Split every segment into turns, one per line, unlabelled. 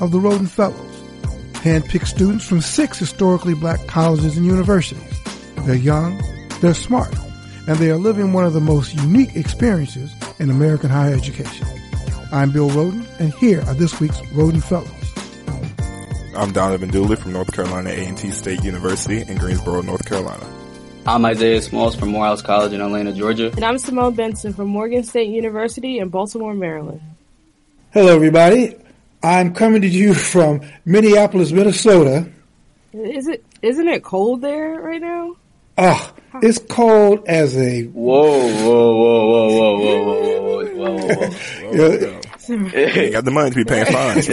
of the Rhoden Fellows, handpicked students from six historically black colleges and universities. They're young, they're smart, and they are living one of the most unique experiences in American higher education. I'm Bill Rhoden, and here are this week's Rhoden Fellows.
I'm Donovan Dooley from North Carolina A&T State University in Greensboro, North Carolina.
I'm Isaiah Smalls from Morehouse College in Atlanta, Georgia.
And I'm Simone Benson from Morgan State University in Baltimore, Maryland.
Hello, everybody. I'm coming to you from Minneapolis, Minnesota.
Is it? Isn't it cold there right now?
Oh, it's cold as a
whoa, whoa, whoa, whoa, whoa, whoa, whoa, whoa, whoa, whoa.
you got the money to be paying fines.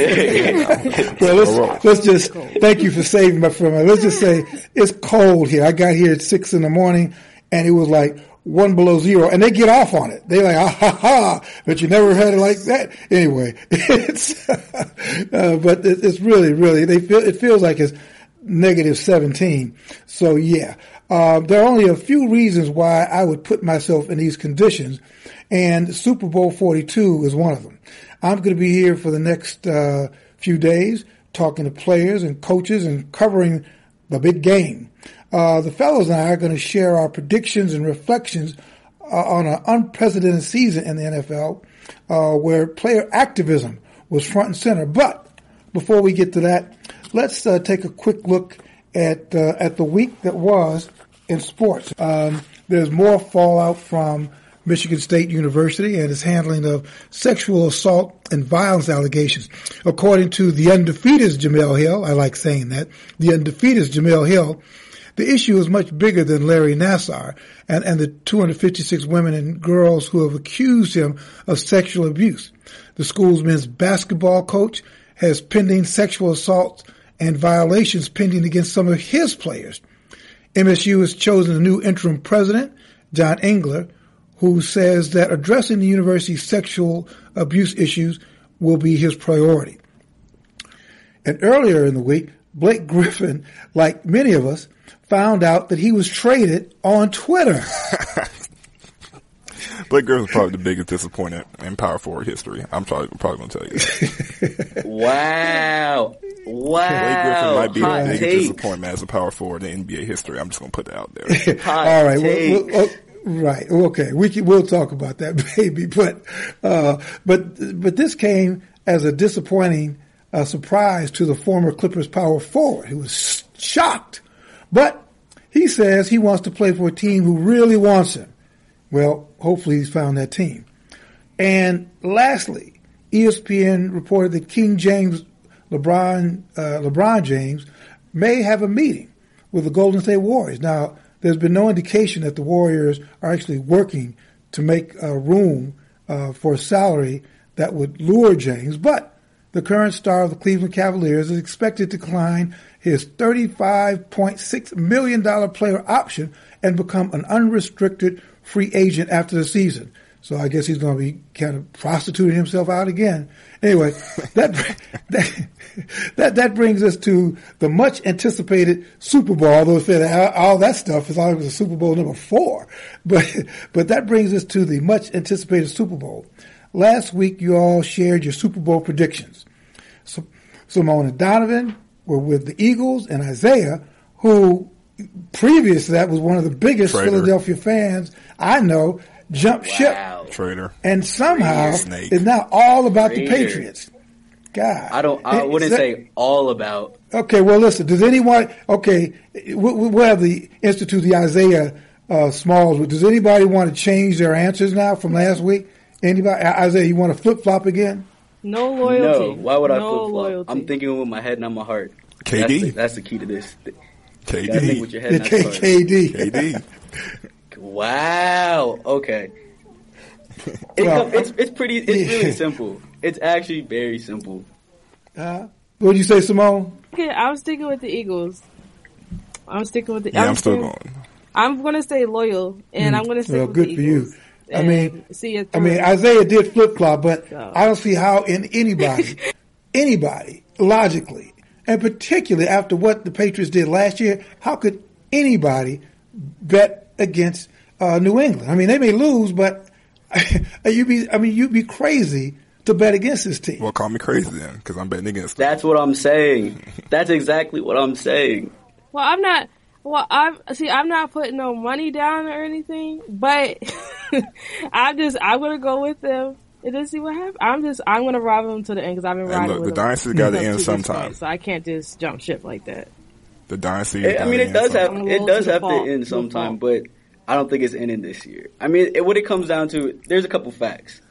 well, let's, let's just thank you for saving my friend. Let's just say it's cold here. I got here at six in the morning, and it was like one below zero, and they get off on it. They like ah ha ha, but you never had it like that. Anyway, it's uh, but it's really really they feel it feels like it's negative seventeen. So yeah, uh, there are only a few reasons why I would put myself in these conditions, and Super Bowl forty two is one of them. I'm going to be here for the next uh, few days talking to players and coaches and covering the big game. Uh, the fellows and I are going to share our predictions and reflections uh, on an unprecedented season in the NFL uh, where player activism was front and center. But before we get to that, let's uh, take a quick look at uh, at the week that was in sports. Um, there's more fallout from Michigan State University and its handling of sexual assault and violence allegations. According to the undefeated Jemele Hill, I like saying that, the undefeated Jemele Hill, the issue is much bigger than Larry Nassar and, and the 256 women and girls who have accused him of sexual abuse. The school's men's basketball coach has pending sexual assault and violations pending against some of his players. MSU has chosen a new interim president, John Engler, who says that addressing the university's sexual abuse issues will be his priority. And earlier in the week, Blake Griffin, like many of us, found out that he was traded on Twitter.
Blake Griffin's probably the biggest disappointment in power forward history. I'm probably, probably going to tell you.
wow. Wow.
Blake Griffin might be Hot the biggest takes. disappointment as a power forward in NBA history. I'm just going to put that out there.
All right. Well, well, Right. Okay. We can, we'll talk about that, baby. But, uh, but, but this came as a disappointing uh, surprise to the former Clippers power forward who was shocked. But he says he wants to play for a team who really wants him. Well, hopefully he's found that team. And lastly, ESPN reported that King James LeBron, uh, LeBron James may have a meeting with the Golden State Warriors. Now, there's been no indication that the Warriors are actually working to make a room uh, for a salary that would lure James, but the current star of the Cleveland Cavaliers is expected to decline his $35.6 million player option and become an unrestricted free agent after the season. So I guess he's going to be kind of prostituting himself out again. Anyway, that, that, that, that brings us to the much anticipated Super Bowl, although all that stuff is always a Super Bowl number four. But, but that brings us to the much anticipated Super Bowl. Last week, you all shared your Super Bowl predictions. So, Simone and Donovan were with the Eagles and Isaiah, who previous to that was one of the biggest Traitor. Philadelphia fans I know jump wow.
ship. Traitor.
And somehow it's now all about Traitor. the Patriots. God.
I don't, I wouldn't that, say all about.
Okay, well, listen, does anyone, okay, we, we have the Institute, the Isaiah uh, Smalls. Does anybody want to change their answers now from last week? Anybody? Isaiah, you want to flip flop again?
No loyalty.
No, why would I flip flop? Loyalty. I'm thinking with my head, and not my heart.
KD?
That's the, that's the key to this.
KD. Think
with your head,
K- KD.
KD.
Wow. Okay. It well, it's it's pretty. It's really simple. It's actually very simple.
Uh, what did you say, Simone?
Okay, I'm sticking with the Eagles. I'm sticking with the.
Yeah, I'm, I'm still going.
I'm going to stay loyal, and mm. I'm going to stay well, with
good
the
for you. I mean, see I mean, Isaiah did flip flop, but so. I don't see how in anybody, anybody, logically, and particularly after what the Patriots did last year, how could anybody bet against uh, New England? I mean, they may lose, but you'd be, I mean, you'd be crazy to bet against this team.
Well, call me crazy then, because I'm betting against them.
That's what I'm saying. That's exactly what I'm saying.
Well, I'm not. Well, I'm see. I'm not putting no money down or anything, but I'm just. I'm gonna go with them and then see what happens. I'm just. I'm gonna ride them to the end because I've been riding.
look,
with
the dynasty got to end sometime,
so I can't just jump ship like that.
The dynasty.
I mean, it does have. It does have to end sometime, but I don't think it's ending this year. I mean, it, what it comes down to, there's a couple facts.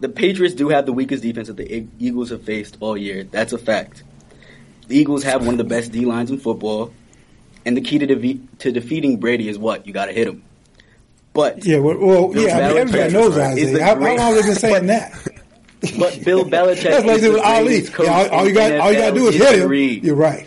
The Patriots do have the weakest defense that the Eagles have faced all year. That's a fact. The Eagles have one of the best D lines in football, and the key to, de- to defeating Brady is what you got to hit him. But
yeah, well, well yeah, I mean, everybody knows that. How, how long have been saying that?
But Bill Belichick
That's like with Ali. Yeah, all, all, you got, all you got to do is hit him. You're right.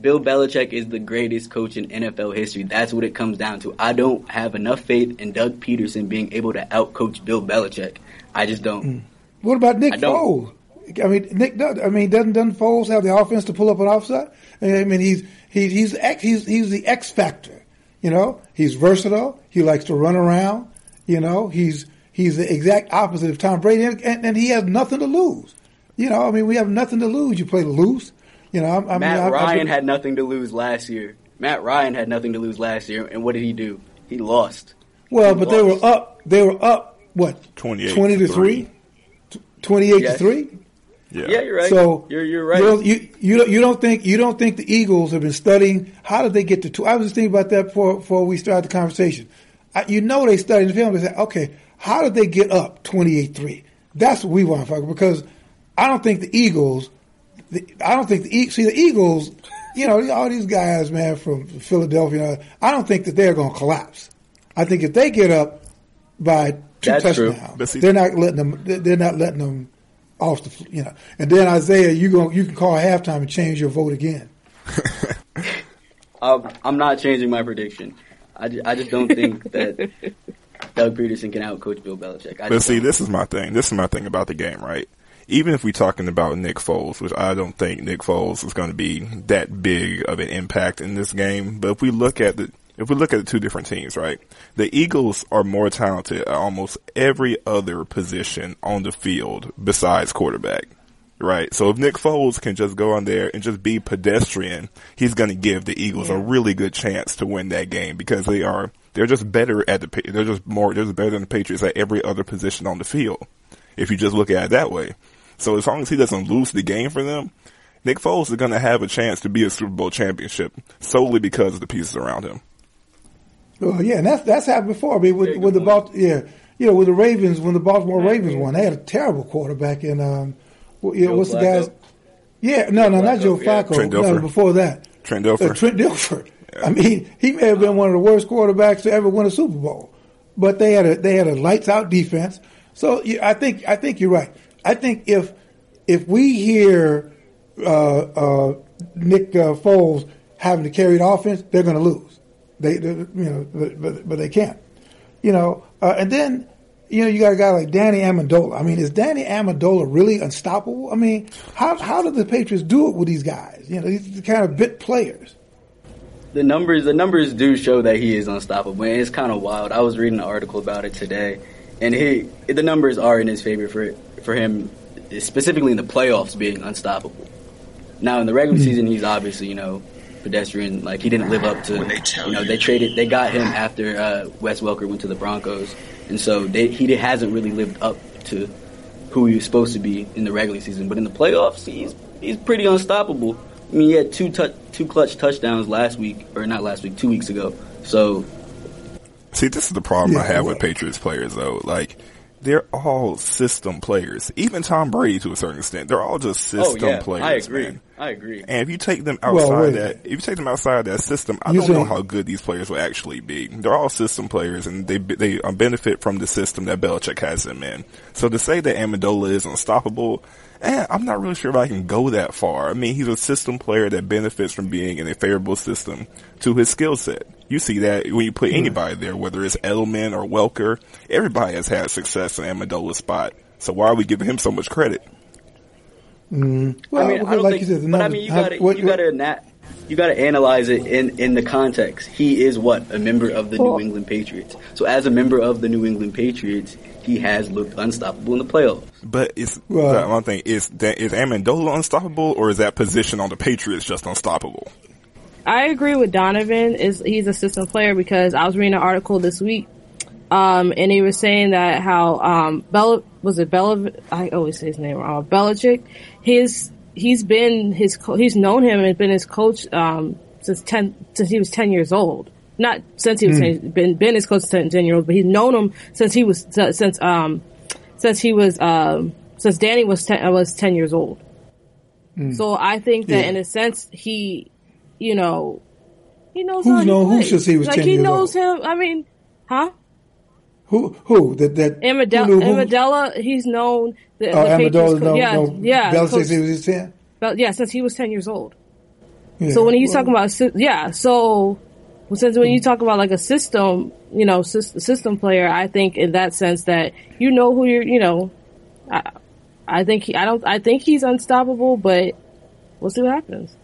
Bill Belichick is the greatest coach in NFL history. That's what it comes down to. I don't have enough faith in Doug Pederson being able to outcoach Bill Belichick. I just don't. Mm.
What about Nick Foles? I mean, Nick. I mean, doesn't doesn't Foles have the offense to pull up an offside? I mean, he's he's he's he's he's the X factor. You know, he's versatile. He likes to run around. You know, he's he's the exact opposite of Tom Brady, and, and he has nothing to lose. You know, I mean, we have nothing to lose. You play loose. You know, I, I
Matt
mean,
Ryan
I, been,
had nothing to lose last year. Matt Ryan had nothing to lose last year, and what did he do? He lost.
Well,
he
but
lost.
they were up. They were up. What?
28
20 to three. Twenty-eight yes. to three.
Yeah. yeah, you're right.
So
you're you're right.
You don't, you, you don't, you don't think you don't think the Eagles have been studying how did they get to two? I was just thinking about that before before we started the conversation. I, you know they studied the film. They said, okay, how did they get up 28-3? That's what we want to focus because I don't think the Eagles the, I don't think the see the Eagles, you know, all these guys, man, from Philadelphia. I don't think that they're going to collapse. I think if they get up by two That's touchdowns, they're not letting them. They're not letting them off the. You know, and then Isaiah, you go, you can call halftime and change your vote again.
um, I'm not changing my prediction. I just, I just don't think that Doug Pederson can outcoach Bill Belichick. I
but see, don't. this is my thing. This is my thing about the game, right? even if we're talking about Nick Foles, which I don't think Nick Foles is going to be that big of an impact in this game, but if we look at the if we look at the two different teams, right, the Eagles are more talented at almost every other position on the field besides quarterback. Right. So if Nick Foles can just go on there and just be pedestrian, he's going to give the Eagles yeah. a really good chance to win that game because they are, they're just better at the, they're just more, they're just better than the Patriots at every other position on the field. If you just look at it that way. So as long as he doesn't lose the game for them, Nick Foles is going to have a chance to be a Super Bowl championship solely because of the pieces around him.
Well, yeah, and that's that's happened before. I mean, with, with the Baltimore, yeah, you know, with the Ravens when the Baltimore Ravens won, they had a terrible quarterback in um, you know, what's Flacco? the guy's? Yeah, no, no, not Joe Flacco.
Trent
no, before that,
Trent Dilfer.
Uh, Trent Dilfer. Yeah. I mean, he may have been one of the worst quarterbacks to ever win a Super Bowl, but they had a they had a lights out defense. So I think I think you're right. I think if if we hear uh, uh, Nick uh, Foles having to carry the offense, they're going to lose. They, you know, but, but, they can't. You know, uh, and then you know you got a guy like Danny Amendola. I mean, is Danny Amendola really unstoppable? I mean, how how did the Patriots do it with these guys? You know, these kind of bit players.
The numbers, the numbers do show that he is unstoppable. And it's kind of wild. I was reading an article about it today, and he the numbers are in his favor for for him specifically in the playoffs, being unstoppable. Now in the regular mm-hmm. season, he's obviously you know pedestrian. Like he didn't live up to you know they traded they got him after uh, Wes Welker went to the Broncos, and so they, he hasn't really lived up to who he was supposed to be in the regular season. But in the playoffs, he's he's pretty unstoppable. I mean, he had two tu- two clutch touchdowns last week, or not last week, two weeks ago. So,
see, this is the problem yeah, I have with Patriots players, though. Like, they're all system players. Even Tom Brady, to a certain extent, they're all just system
oh, yeah,
players.
I agree.
Man.
I agree.
And if you take them outside well, that, if you take them outside that system, I don't know how good these players will actually be. They're all system players, and they they um, benefit from the system that Belichick has them in. So to say that Amendola is unstoppable, eh, I'm not really sure if I can go that far. I mean, he's a system player that benefits from being in a favorable system to his skill set. You see that when you put hmm. anybody there, whether it's Edelman or Welker, everybody has had success in Amendola's spot. So why are we giving him so much credit?
Mm. Well, I mean, I don't like
think, you said, but I mean, you got to you got to you got to analyze it in in the context. He is what a member of the well, New England Patriots. So as a member of the New England Patriots, he has looked unstoppable in the playoffs.
But it's well, one thing is that is Amendola unstoppable, or is that position on the Patriots just unstoppable?
I agree with Donovan. Is he's a system player because I was reading an article this week, um, and he was saying that how um, Bella was it Bella? I always say his name wrong. Belichick. His he's been his he's known him and been his coach um, since ten since he was ten years old. Not since he was mm. 10, been been his coach since ten years old, but he's known him since he was since um since he was um since Danny was ten was ten years old. Mm. So I think that yeah. in a sense he you know, he knows
Who's known who since he was
like
10
he
years
knows
old?
him. I mean, huh?
Who who that that
Amendola? He's known. The,
oh,
the uh,
Amendola, no,
yeah,
no,
yeah.
Bell since he was ten.
But yeah, since he was ten years old. Yeah, so when he's well, talking about yeah, so since when you talk about like a system, you know, system player, I think in that sense that you know who you're, you know, I, I think he, I don't, I think he's unstoppable, but we'll see what happens.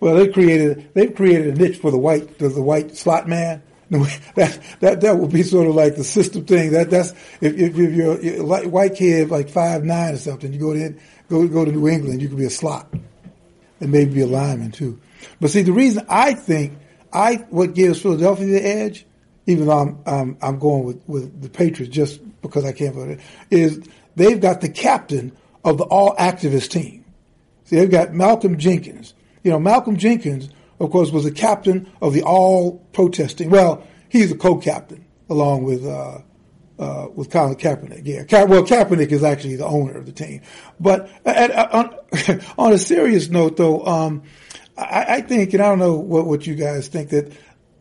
Well, they created they've created a niche for the white the, the white slot man. That that that would be sort of like the system thing. That that's if, if, if you're a white kid like five nine or something, you go to go go to New England, you could be a slot and maybe be a lineman too. But see, the reason I think I what gives Philadelphia the edge, even though I'm I'm, I'm going with, with the Patriots just because I can't vote it, is they've got the captain of the all activist team. See, they've got Malcolm Jenkins you know, Malcolm Jenkins, of course, was the captain of the all protesting. Well, he's a co-captain along with uh, uh, with Colin Kaepernick. Yeah, Ka- well, Kaepernick is actually the owner of the team. But at, at, on, on, a serious note, though, um, I, I, think, and I don't know what, what you guys think that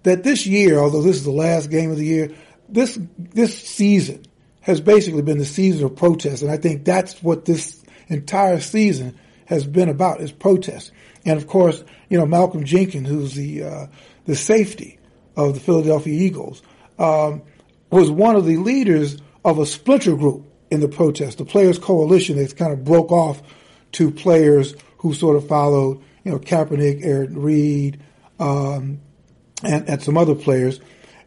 that this year, although this is the last game of the year, this this season has basically been the season of protest, and I think that's what this entire season has been about is protest. And of course, you know, Malcolm Jenkins, who's the, uh, the safety of the Philadelphia Eagles, um, was one of the leaders of a splinter group in the protest, the Players Coalition that kind of broke off to players who sort of followed, you know, Kaepernick, Eric Reid, um, and, and some other players.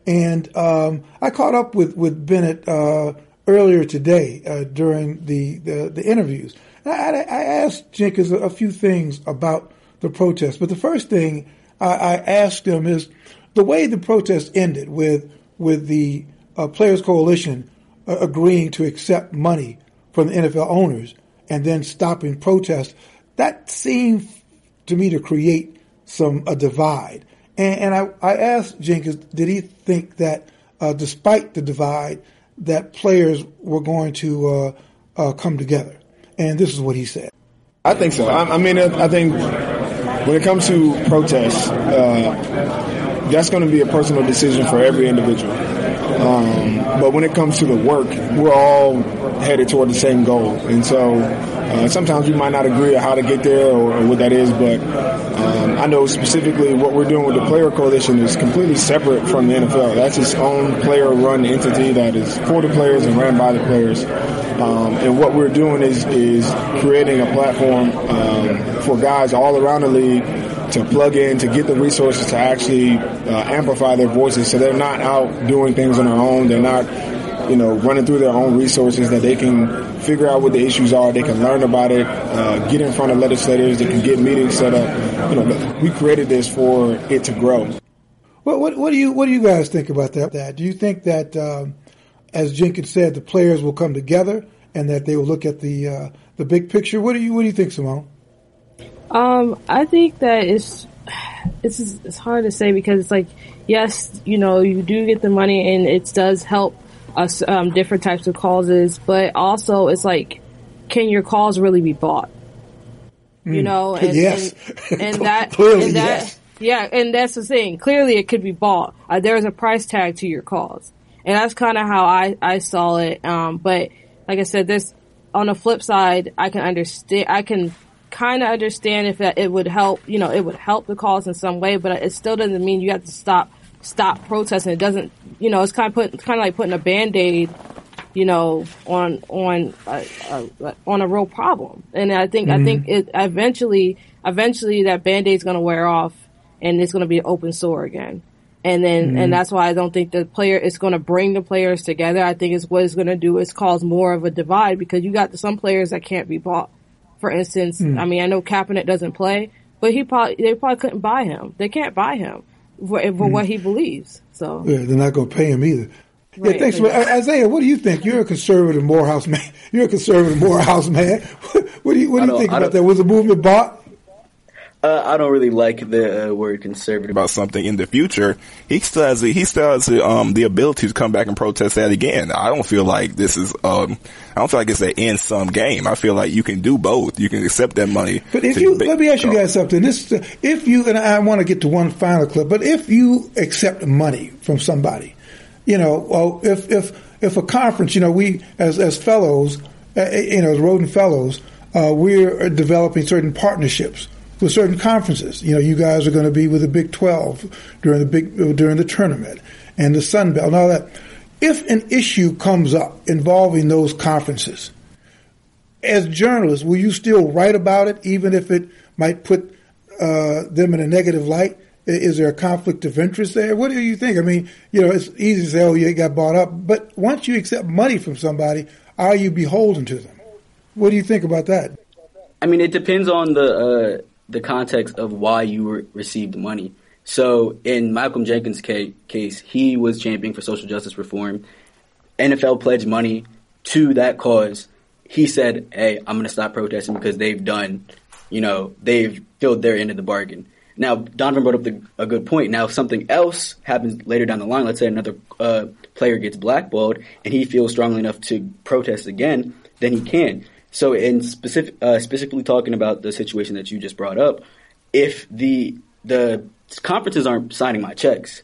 And um, I caught up with with Bennett uh, earlier today uh, during the, the, the interviews. I, I, asked Jenkins a, a, few things about the protest. But the first thing I, I asked him is the way the protest ended with with the uh, Players Coalition uh, agreeing to accept money from the NFL owners and then stopping protests. That seemed to me to create some a divide. And, and I, I asked Jenkins, did he think that uh, despite the divide, that players were going to uh, uh, come together? And this is what he said.
I think so. I, I mean, I think when it comes to protests, uh, that's going to be a personal decision for every individual. Um, but when it comes to the work, we're all headed toward the same goal. And so uh, sometimes we might not agree on how to get there or, or what that is, but um, I know specifically what we're doing with the Player Coalition is completely separate from the NFL. That's its own player-run entity that is for the players and ran by the players. Um, and what we're doing is is creating a platform um, for guys all around the league to plug in to get the resources to actually uh, amplify their voices, so they're not out doing things on their own. They're not you know, running through their own resources that they can figure out what the issues are. They can learn about it, uh, get in front of legislators. They can get meetings set up. You know, we created this for it to grow.
What, what, what do you what do you guys think about that? That do you think that, um, as Jenkins said, the players will come together and that they will look at the uh, the big picture? What do you what do you think, Simone?
Um, I think that it's it's it's hard to say because it's like yes, you know, you do get the money and it does help us um, different types of causes, but also it's like, can your cause really be bought? you mm. know, and,
yes.
and, and that, Clearly, and that, yes. yeah, and that's the thing. Clearly it could be bought. Uh, there's a price tag to your cause. And that's kind of how I, I saw it. Um, but like I said, this, on the flip side, I can understand, I can kind of understand if that it would help, you know, it would help the cause in some way, but it still doesn't mean you have to stop, stop protesting. It doesn't, you know, it's kind of put, it's kind of like putting a band-aid you know, on on a, a, on a real problem. And I think mm-hmm. I think it eventually eventually that band aid's going to wear off, and it's going to be an open sore again. And then mm-hmm. and that's why I don't think the player is going to bring the players together. I think it's what it's going to do is cause more of a divide because you got some players that can't be bought. For instance, mm-hmm. I mean I know Kaepernick doesn't play, but he probably they probably couldn't buy him. They can't buy him for, for mm-hmm. what he believes. So
yeah, they're not going to pay him either. Right, yeah, thanks. For, Isaiah, what do you think? You're a conservative Morehouse man. You're a conservative Morehouse man. what do you What do you think about that? Was the movement bought?
Uh, I don't really like the uh, word conservative
about something in the future. He still has the, he still has the, um, the ability to come back and protest that again. I don't feel like this is um, I don't feel like it's an end sum game. I feel like you can do both. You can accept that money.
But if you let me ask you guys something. This if you and I want to get to one final clip, but if you accept money from somebody you know, if if if a conference, you know, we as as fellows, uh, you know, as Rhoden fellows, uh, we're developing certain partnerships with certain conferences. You know, you guys are going to be with the Big Twelve during the big during the tournament and the Sun Belt and all that. If an issue comes up involving those conferences, as journalists, will you still write about it, even if it might put uh, them in a negative light? Is there a conflict of interest there? What do you think? I mean, you know, it's easy to say, oh, you got bought up. But once you accept money from somebody, are you beholden to them? What do you think about that?
I mean, it depends on the uh, the context of why you re- received money. So in Malcolm Jenkins' case, he was championing for social justice reform. NFL pledged money to that cause. He said, "Hey, I'm going to stop protesting because they've done, you know, they've filled their end of the bargain." Now, Donovan brought up the, a good point. Now, if something else happens later down the line, let's say another uh, player gets blackballed and he feels strongly enough to protest again, then he can. So, in specific, uh, specifically talking about the situation that you just brought up, if the the conferences aren't signing my checks,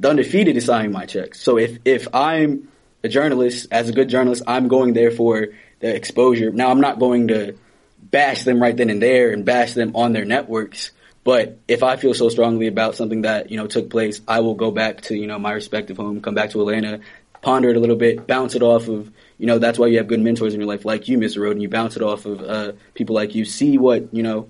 the undefeated is signing my checks. So, if if I'm a journalist, as a good journalist, I'm going there for the exposure. Now, I'm not going to bash them right then and there and bash them on their networks. But if I feel so strongly about something that, you know, took place, I will go back to, you know, my respective home, come back to Atlanta, ponder it a little bit, bounce it off of, you know, that's why you have good mentors in your life like you, Mr. Rhoden. You bounce it off of uh, people like you, see what, you know,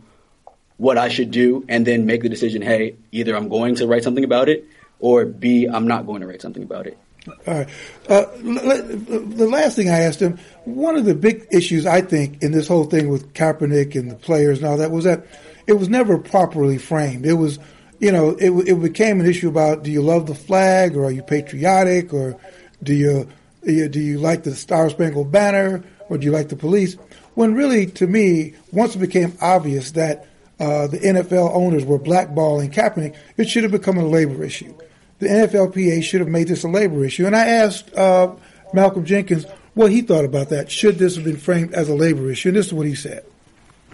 what I should do, and then make the decision, hey, either I'm going to write something about it, or B, I'm not going to write something about it.
All right. Uh, the last thing I asked him, one of the big issues I think in this whole thing with Kaepernick and the players and all that was that it was never properly framed. It was, you know, it, it became an issue about do you love the flag or are you patriotic or do you do you like the Star Spangled Banner or do you like the police? When really, to me, once it became obvious that uh, the NFL owners were blackballing Kaepernick, it should have become a labor issue the NFLPA should have made this a labor issue. And I asked uh, Malcolm Jenkins what he thought about that. Should this have been framed as a labor issue? And this is what he said.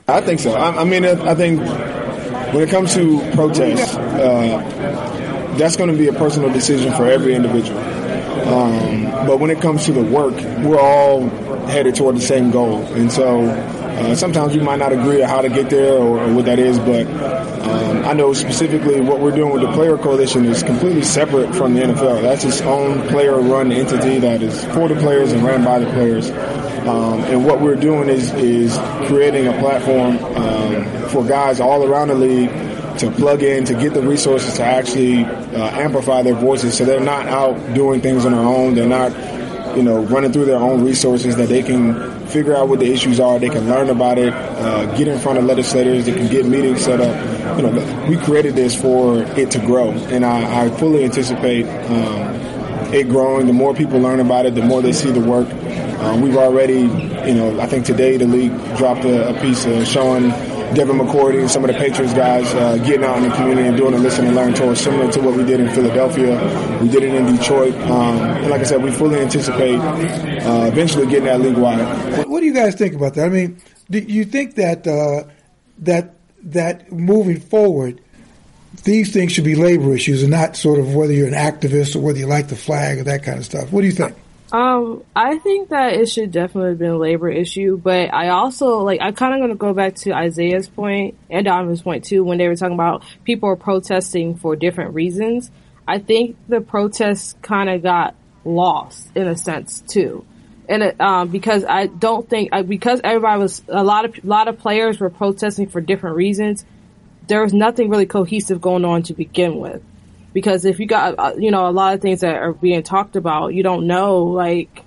I think so. I, I mean, I think when it comes to protests, uh, that's going to be a personal decision for every individual. Um, but when it comes to the work, we're all headed toward the same goal. And so uh, sometimes we might not agree on how to get there or, or what that is, but um, I know specifically what we're doing with the Player Coalition is completely separate from the NFL. That's its own player-run entity that is for the players and ran by the players. Um, and what we're doing is is creating a platform um, for guys all around the league to plug in to get the resources to actually uh, amplify their voices, so they're not out doing things on their own. They're not you know, running through their own resources that they can figure out what the issues are. They can learn about it, uh, get in front of legislators. They can get meetings set up. You know, we created this for it to grow, and I, I fully anticipate um, it growing. The more people learn about it, the more they see the work. Um, we've already, you know, I think today the league dropped a, a piece uh, showing Devin McCourty and some of the Patriots guys uh, getting out in the community and doing a listen and learn tour, similar to what we did in Philadelphia. We did it in Detroit. Um, and like I said, we fully anticipate uh, eventually getting that league wide.
what do you guys think about that? I mean, do you think that uh, that that moving forward, these things should be labor issues and not sort of whether you're an activist or whether you like the flag or that kind of stuff? What do you think?
Um, I think that it should definitely have been a labor issue, but I also like I kind of going to go back to Isaiah's point and Donovan's point too when they were talking about people are protesting for different reasons. I think the protests kind of got lost in a sense too, and um, because I don't think uh, because everybody was a lot of a lot of players were protesting for different reasons. There was nothing really cohesive going on to begin with because if you got uh, you know a lot of things that are being talked about you don't know like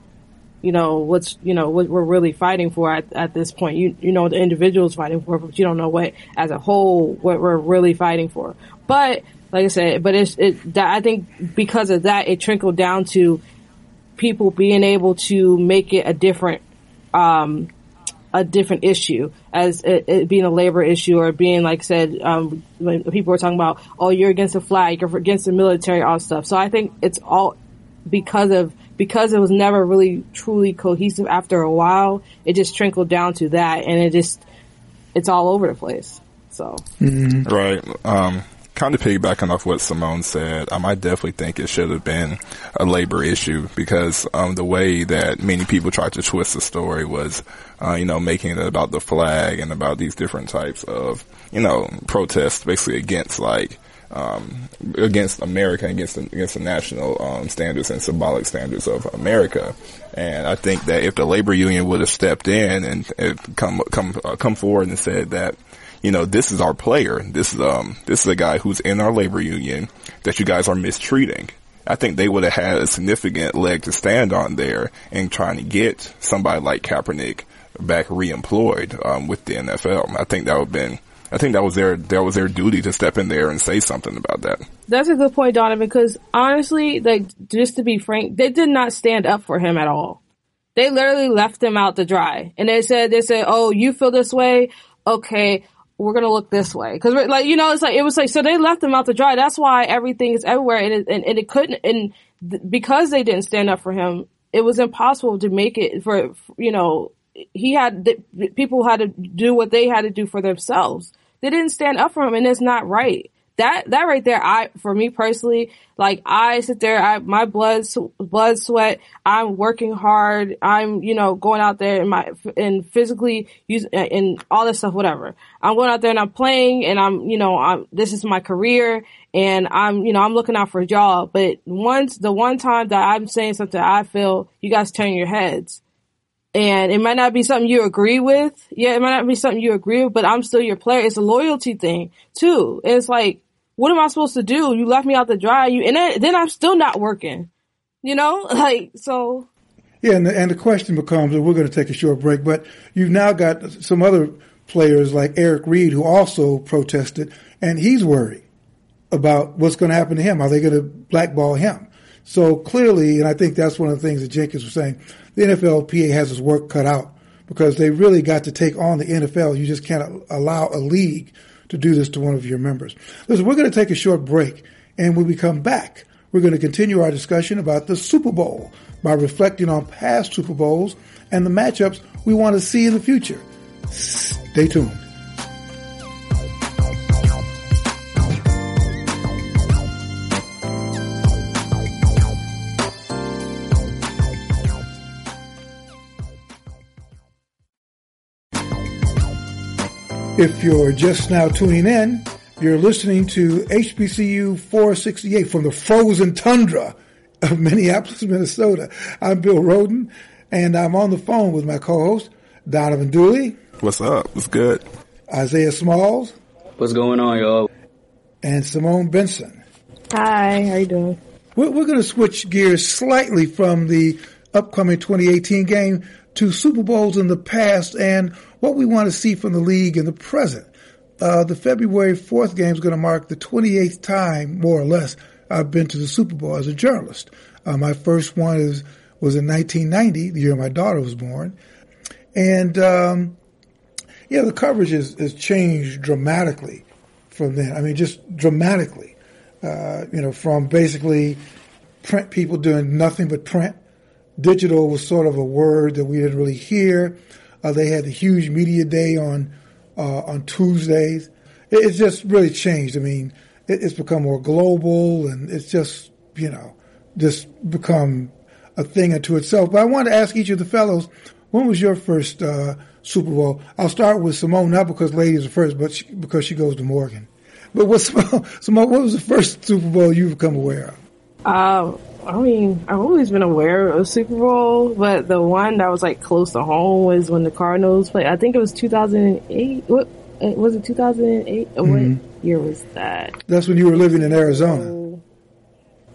you know what's you know what we're really fighting for at, at this point. You you know the individuals fighting for but you don't know what as a whole what we're really fighting for. But like i said but it's it that i think because of that it trickled down to people being able to make it a different um a different issue as it, it, being a labor issue or being like said um, when people were talking about oh you're against the flag you're against the military all stuff. So i think it's all because of because it was never really truly cohesive after a while it just trickled down to that and it just it's all over the place. So.
Mm-hmm. right. Um, kind of piggybacking off what Simone said, um, I definitely think it should have been a labor issue because um, the way that many people tried to twist the story was, uh, you know, making it about the flag and about these different types of, you know, protests basically against like, um, against America, against the, against the national um, standards and symbolic standards of America. And I think that if the labor union would have stepped in and, and come come uh, come forward and said that you know, this is our player. This is, um, this is a guy who's in our labor union that you guys are mistreating. I think they would have had a significant leg to stand on there in trying to get somebody like Kaepernick back reemployed, um, with the NFL. I think that would have been, I think that was their, that was their duty to step in there and say something about that.
That's a good point, Donovan, because honestly, like, just to be frank, they did not stand up for him at all. They literally left him out to dry. And they said, they said, oh, you feel this way? Okay, we're gonna look this way because like you know it's like it was like so they left them out to dry. That's why everything is everywhere and it, and, and it couldn't and th- because they didn't stand up for him, it was impossible to make it for you know he had the, people had to do what they had to do for themselves. They didn't stand up for him, and it's not right that that right there i for me personally like i sit there i my blood blood sweat i'm working hard i'm you know going out there and my and physically use and all this stuff whatever. I'm going out there and i'm playing and i'm you know i'm this is my career and i'm you know i'm looking out for y'all but once the one time that i'm saying something i feel you guys turn your heads and it might not be something you agree with. Yeah, it might not be something you agree with, but I'm still your player. It's a loyalty thing too. it's like, what am I supposed to do? You left me out to dry. You and then, then I'm still not working. You know, like so.
Yeah, and the, and the question becomes, and we're going to take a short break, but you've now got some other players like Eric Reid who also protested, and he's worried about what's going to happen to him. Are they going to blackball him? So clearly, and I think that's one of the things that Jenkins was saying, the NFLPA has its work cut out because they really got to take on the NFL. You just can't allow a league to do this to one of your members. Listen, we're going to take a short break, and when we come back, we're going to continue our discussion about the Super Bowl by reflecting on past Super Bowls and the matchups we want to see in the future. Stay tuned. If you're just now tuning in, you're listening to HBCU 468 from the frozen tundra of Minneapolis, Minnesota. I'm Bill Rhoden, and I'm on the phone with my co-host, Donovan Dooley.
What's up? What's good?
Isaiah Smalls.
What's going on, y'all?
And Simone Benson.
Hi, how you doing?
We're, we're going to switch gears slightly from the upcoming 2018 game to Super Bowls in the past and what we want to see from the league in the present. Uh, the February 4th game is going to mark the 28th time, more or less, I've been to the Super Bowl as a journalist. Uh, my first one is, was in 1990, the year my daughter was born. And, um, yeah, the coverage has, has changed dramatically from then. I mean, just dramatically. Uh, you know, from basically print people doing nothing but print digital was sort of a word that we didn't really hear. Uh, they had the huge media day on uh, on Tuesdays. It, it's just really changed. I mean, it, it's become more global, and it's just you know just become a thing unto itself. But I wanted to ask each of the fellows, when was your first uh, Super Bowl? I'll start with Simone, not because ladies are first, but she, because she goes to Morgan. But what Simone, what was the first Super Bowl you've become aware
of? Um, I mean, I've always been aware of Super Bowl, but the one that was like close to home was when the Cardinals played. I think it was 2008. What was it? 2008? Mm-hmm. What year was that?
That's when you were living in Arizona.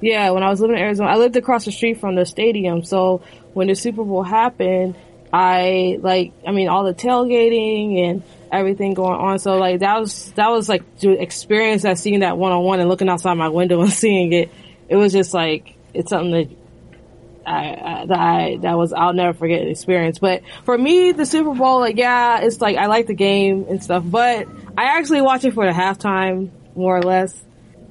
Yeah, when I was living in Arizona, I lived across the street from the stadium. So when the Super Bowl happened, I like, I mean, all the tailgating and everything going on. So like that was that was like to experience that, seeing that one on one and looking outside my window and seeing it. It was just like it's something that I, I, that I, that was, I'll never forget the experience. But for me, the Super Bowl, like, yeah, it's like, I like the game and stuff, but I actually watch it for the halftime, more or less.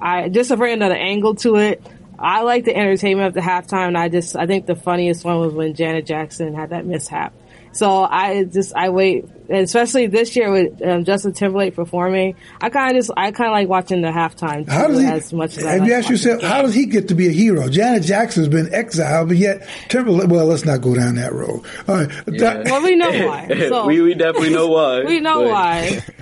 I, just to bring another angle to it, I like the entertainment of the halftime and I just, I think the funniest one was when Janet Jackson had that mishap. So I just, I wait, especially this year with um, Justin Timberlake performing. I kind of just, I kind of like watching the halftime how does he, as much as
Have
like
you asked yourself, how does he get to be a hero? Janet Jackson's been exiled, but yet Timberlake, well, let's not go down that road. All right.
Yeah. well, we know why. So,
we, we definitely know why.
we know but. why.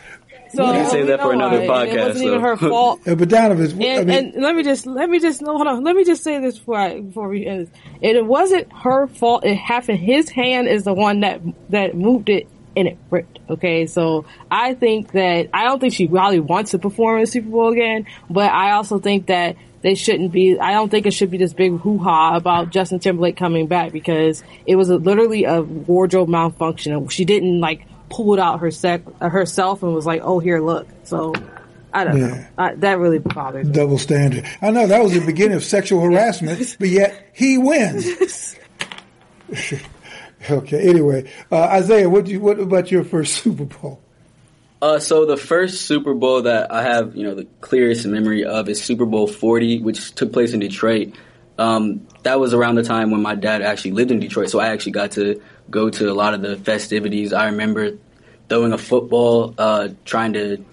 So we can save that for another why. podcast. It
wasn't so. even her fault.
yeah, but Donovan,
and,
I mean,
and let me just let me just hold on. Let me just say this before I, before we end. This. It wasn't her fault. It happened. His hand is the one that that moved it and it ripped. Okay, so I think that I don't think she probably wants to perform in the Super Bowl again, but I also think that they shouldn't be. I don't think it should be this big hoo ha about Justin Timberlake coming back because it was a, literally a wardrobe malfunction. She didn't like pulled out her sec- herself and was like, "Oh, here, look." So I don't yeah. know. I, that really bothers me.
Double standard. I know that was the beginning of sexual harassment, but yet he wins. okay. Anyway, uh, Isaiah, what you, what about your first Super Bowl?
Uh, so the first Super Bowl that I have, you know, the clearest memory of is Super Bowl 40, which took place in Detroit. Um, that was around the time when my dad actually lived in Detroit, so I actually got to go to a lot of the festivities. I remember throwing a football, uh, trying to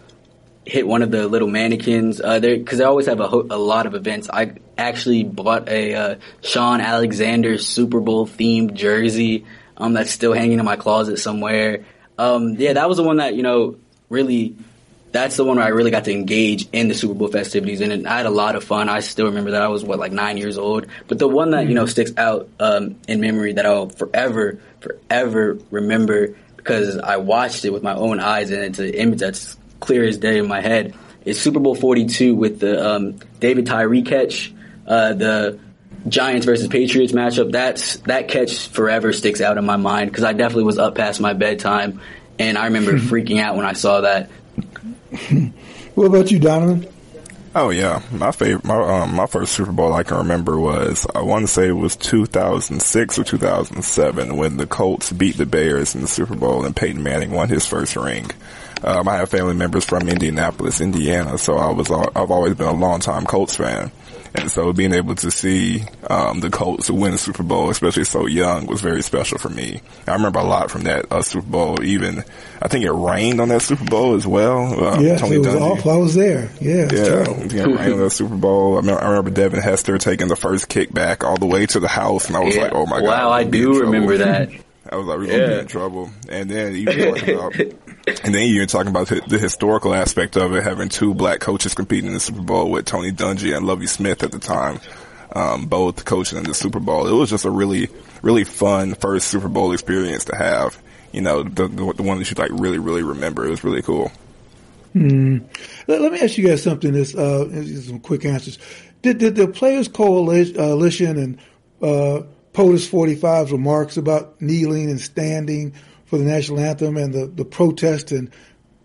hit one of the little mannequins uh, because they always have a, ho- a, lot of events. I actually bought a uh, Shaun Alexander Super Bowl themed jersey um, that's still hanging in my closet somewhere. Um, yeah, that was the one that you know really that's the one where I really got to engage in the Super Bowl festivities, and I had a lot of fun. I still remember that I was what like nine years old, but the one that you know sticks out um, in memory that I'll forever, forever remember because I watched it with my own eyes, and it's an image that's clear as day in my head. Is Super Bowl Forty Two with the um, David Tyree catch, uh, the Giants versus Patriots matchup. That's that catch forever sticks out in my mind because I definitely was up past my bedtime, and I remember freaking out when I saw that
what about you, Donovan?
Oh yeah, my favorite, my um, my first Super Bowl I can remember was I want to say it was 2006 or 2007 when the Colts beat the Bears in the Super Bowl and Peyton Manning won his first ring. Um, I have family members from Indianapolis, Indiana, so I was I've always been a long time Colts fan. And so being able to see um, the Colts win the Super Bowl, especially so young, was very special for me. I remember a lot from that uh, Super Bowl. Even I think it rained on that Super Bowl as well.
Um, yes, Tony it was Dungy. awful. I was there. Yeah,
yeah, it rained on that Super Bowl. I remember, I remember, Devin Hester taking the first kick back all the way to the house, and I was yeah. like, "Oh my god!"
Wow, I do remember that.
I was like, "We're gonna yeah. be in trouble." And then even talking about and then you're talking about the historical aspect of it, having two black coaches competing in the Super Bowl with Tony Dungy and Lovie Smith at the time, um, both coaching in the Super Bowl. It was just a really, really fun first Super Bowl experience to have. You know, the, the, the one that you like really, really remember. It was really cool.
Hmm. Let, let, me ask you guys something. This, uh, some quick answers. Did, did the Players Coalition and uh, POTUS 45's remarks about kneeling and standing for the national anthem and the, the protest and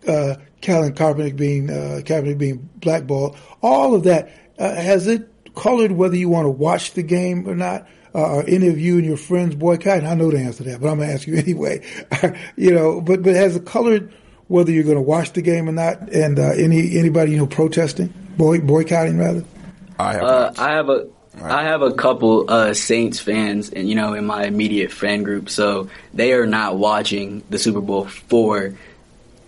uh, Colin Kaepernick being uh, Kaepernick being blackballed, all of that uh, has it colored whether you want to watch the game or not? Uh, are any of you and your friends boycotting? I know the answer to that, but I'm going to ask you anyway. you know, but but has it colored whether you're going to watch the game or not? And uh, any anybody you know protesting, boy, boycotting rather?
I have.
Uh, I have a Right. I have a couple uh, Saints fans, and you know, in my immediate fan group, so they are not watching the Super Bowl for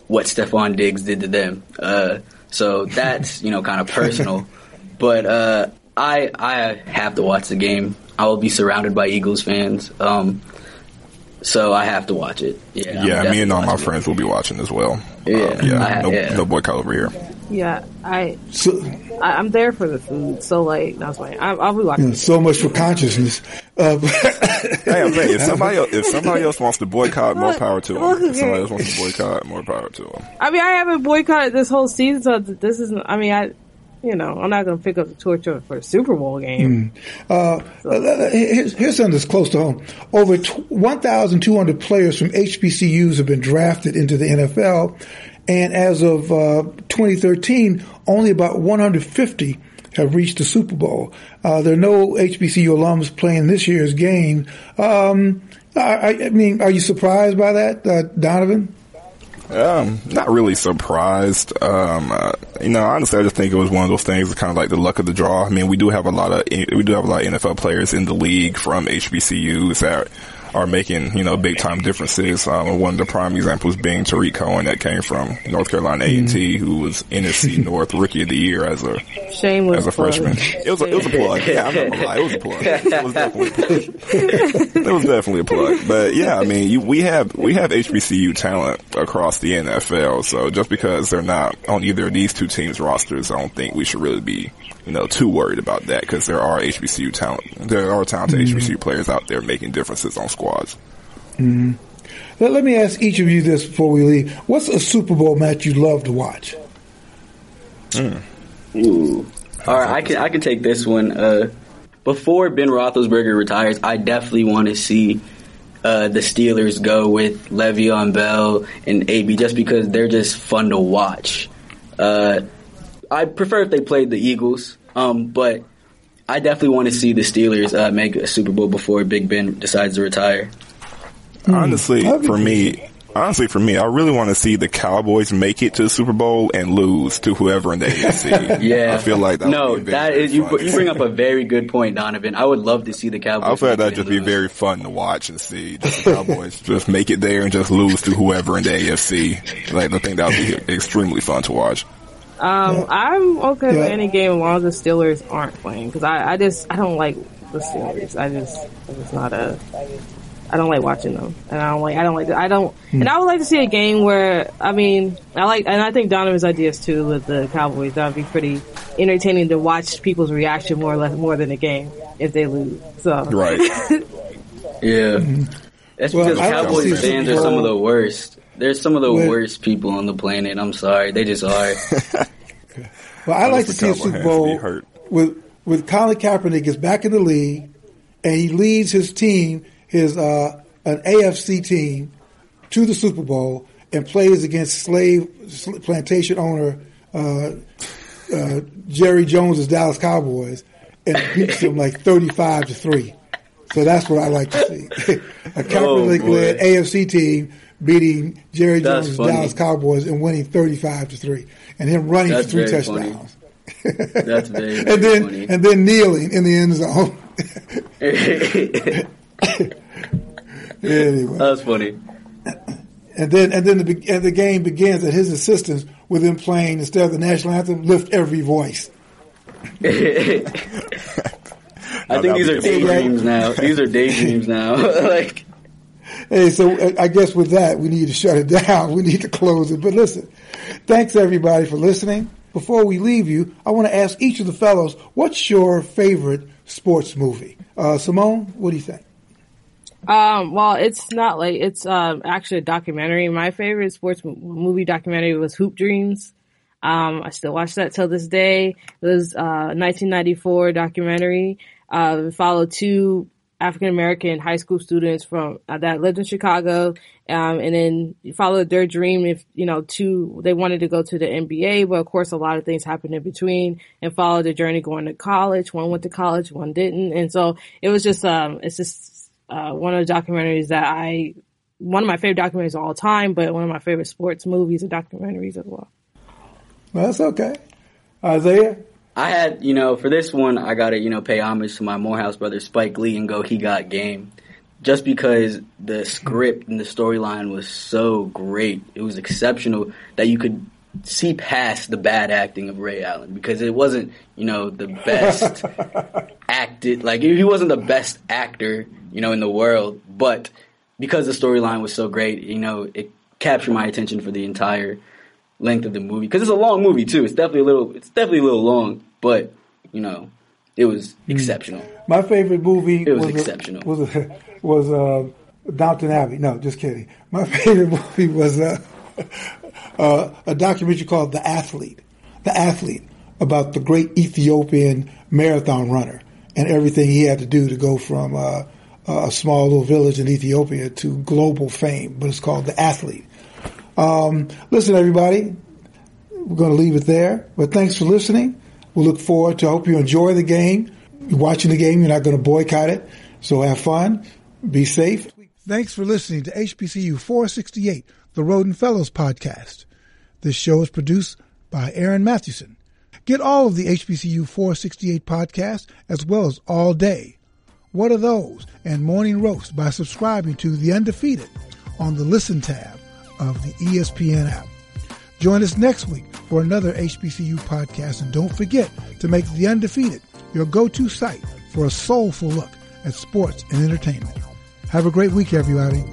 what Stefon Diggs did to them. Uh, so that's you know kind of personal. but uh, I I have to watch the game. I will be surrounded by Eagles fans. Um, so I have to watch it. Yeah,
yeah. Me and all my friends will be watching as well. Yeah, um, yeah, I, no, yeah. no boycott over here.
Yeah, I, so, I am there for the food. So like that's why I, will be watching.
so much for consciousness. Uh,
hey, I'm saying if somebody else, if somebody else wants to boycott, more power to them. If somebody else wants to boycott, more power to them.
I mean, I haven't boycotted this whole season, so this is. I mean, I you know, I'm not going to pick up the torch for a Super Bowl game.
Mm. Uh, so. Uh, here's, here's, something that's close to home. Over 1,200 players from HBCUs have been drafted into the NFL, and as of uh, 2013, only about 150 have reached the Super Bowl. Uh, there are no HBCU alums playing this year's game. Um, I, I, mean, are you surprised by that, uh, Donovan?
Um, not really surprised. Um, uh, you know, honestly, I just think it was one of those things, kind of like the luck of the draw. I mean, we do have a lot of we do have a lot of NFL players in the league from HBCUs that are making, you know, big time differences. Um, one of the prime examples being Tarik Cohen that came from North Carolina A&T, mm-hmm. who was NFC North Rookie of the Year as a
Shameless
as a freshman. It was a, it was a plug. Yeah, I'm not gonna lie, it was a plug. It was definitely a plug. it was definitely a plug. But yeah, I mean, you, we have we have HBCU talent across the NFL. So just because they're not on either of these two teams' rosters, I don't think we should really be you know, too worried about that because there are HBCU talent, there are talented mm-hmm. HBCU players out there making differences on squads.
Mm-hmm. Let, let, me ask each of you this before we leave: What's a Super Bowl match you'd love to watch?
Mm. Ooh. All right, I can I can take this one. Uh, before Ben Roethlisberger retires, I definitely want to see uh, the Steelers go with Le'Veon Bell and AB just because they're just fun to watch. Uh, I prefer if they played the Eagles, um, but I definitely want to see the Steelers uh, make a Super Bowl before Big Ben decides to retire.
Honestly, for me, honestly, for me, I really want to see the Cowboys make it to the Super Bowl and lose to whoever in the AFC.
yeah, I feel like that no, that is you. You bring up a very good point, Donovan. I would love to see the Cowboys.
I feel like that'd just be very fun to watch and see the Cowboys just make it there and just lose to whoever in the AFC. Like I think that would be extremely fun to watch.
Um, yeah. I'm okay yeah. with any game as long as the Steelers aren't playing because I, I just I don't like the Steelers. I just it's not a I don't like watching them, and I don't like I don't like I don't hmm. and I would like to see a game where I mean I like and I think Donovan's ideas too with the Cowboys that would be pretty entertaining to watch people's reaction more or less more than a game if they lose. So
right,
yeah. Hmm. That's well, because Cowboys fans are some of the worst. They're some of the when, worst people on the planet. I'm sorry, they just are.
well, I like to see a Super Bowl with with Colin Kaepernick is back in the league, and he leads his team, his uh, an AFC team, to the Super Bowl and plays against slave plantation owner uh, uh, Jerry Jones's Dallas Cowboys and beats them like thirty-five to three. So that's what I like to see. a Kaepernick-led oh, AFC team beating Jerry Jones' Dallas Cowboys and winning 35 to 3 and him running That's for three touchdowns.
That's very, very
and then
funny.
and then kneeling in the end zone. anyway.
That's funny.
And then and then the and the game begins at his assistants with him playing instead of the national anthem, lift every voice.
I think these are daydreams now. These are daydreams now. like
Hey, so uh, I guess with that, we need to shut it down. We need to close it. But listen, thanks everybody for listening. Before we leave you, I want to ask each of the fellows, what's your favorite sports movie? Uh, Simone, what do you think?
Um, well, it's not like it's um, actually a documentary. My favorite sports movie documentary was Hoop Dreams. Um, I still watch that till this day. It was uh, 1994 documentary. Uh, followed two African American high school students from uh, that lived in Chicago, um, and then followed their dream. If you know, to they wanted to go to the NBA, but of course, a lot of things happened in between, and followed the journey going to college. One went to college, one didn't, and so it was just um, it's just uh, one of the documentaries that I one of my favorite documentaries of all time, but one of my favorite sports movies and documentaries as. Well,
that's okay, Isaiah.
I had, you know, for this one, I gotta, you know, pay homage to my Morehouse brother Spike Lee and go. He got game, just because the script and the storyline was so great. It was exceptional that you could see past the bad acting of Ray Allen because it wasn't, you know, the best acted. Like he wasn't the best actor, you know, in the world, but because the storyline was so great, you know, it captured my attention for the entire length of the movie because it's a long movie too. It's definitely a little. It's definitely a little long, but you know, it was hmm. exceptional.
My favorite movie
it was,
was
exceptional.
A, was a, was uh, Downton Abbey. No, just kidding. My favorite movie was uh, uh, a documentary called The Athlete. The Athlete about the great Ethiopian marathon runner and everything he had to do to go from uh, a small little village in Ethiopia to global fame. But it's called The Athlete. Um, listen, everybody, we're going to leave it there. But thanks for listening. We look forward to. Hope you enjoy the game. You're watching the game. You're not going to boycott it. So have fun. Be safe. Thanks for listening to HBCU 468, the Rhoden Fellows podcast. This show is produced by Aaron Mathewson. Get all of the HBCU 468 podcasts as well as All Day. What are those? And Morning Roast by subscribing to The Undefeated on the Listen tab of the ESPN app. Join us next week for another HBCU podcast and don't forget to make The Undefeated your go-to site for a soulful look at sports and entertainment. Have a great week, everybody.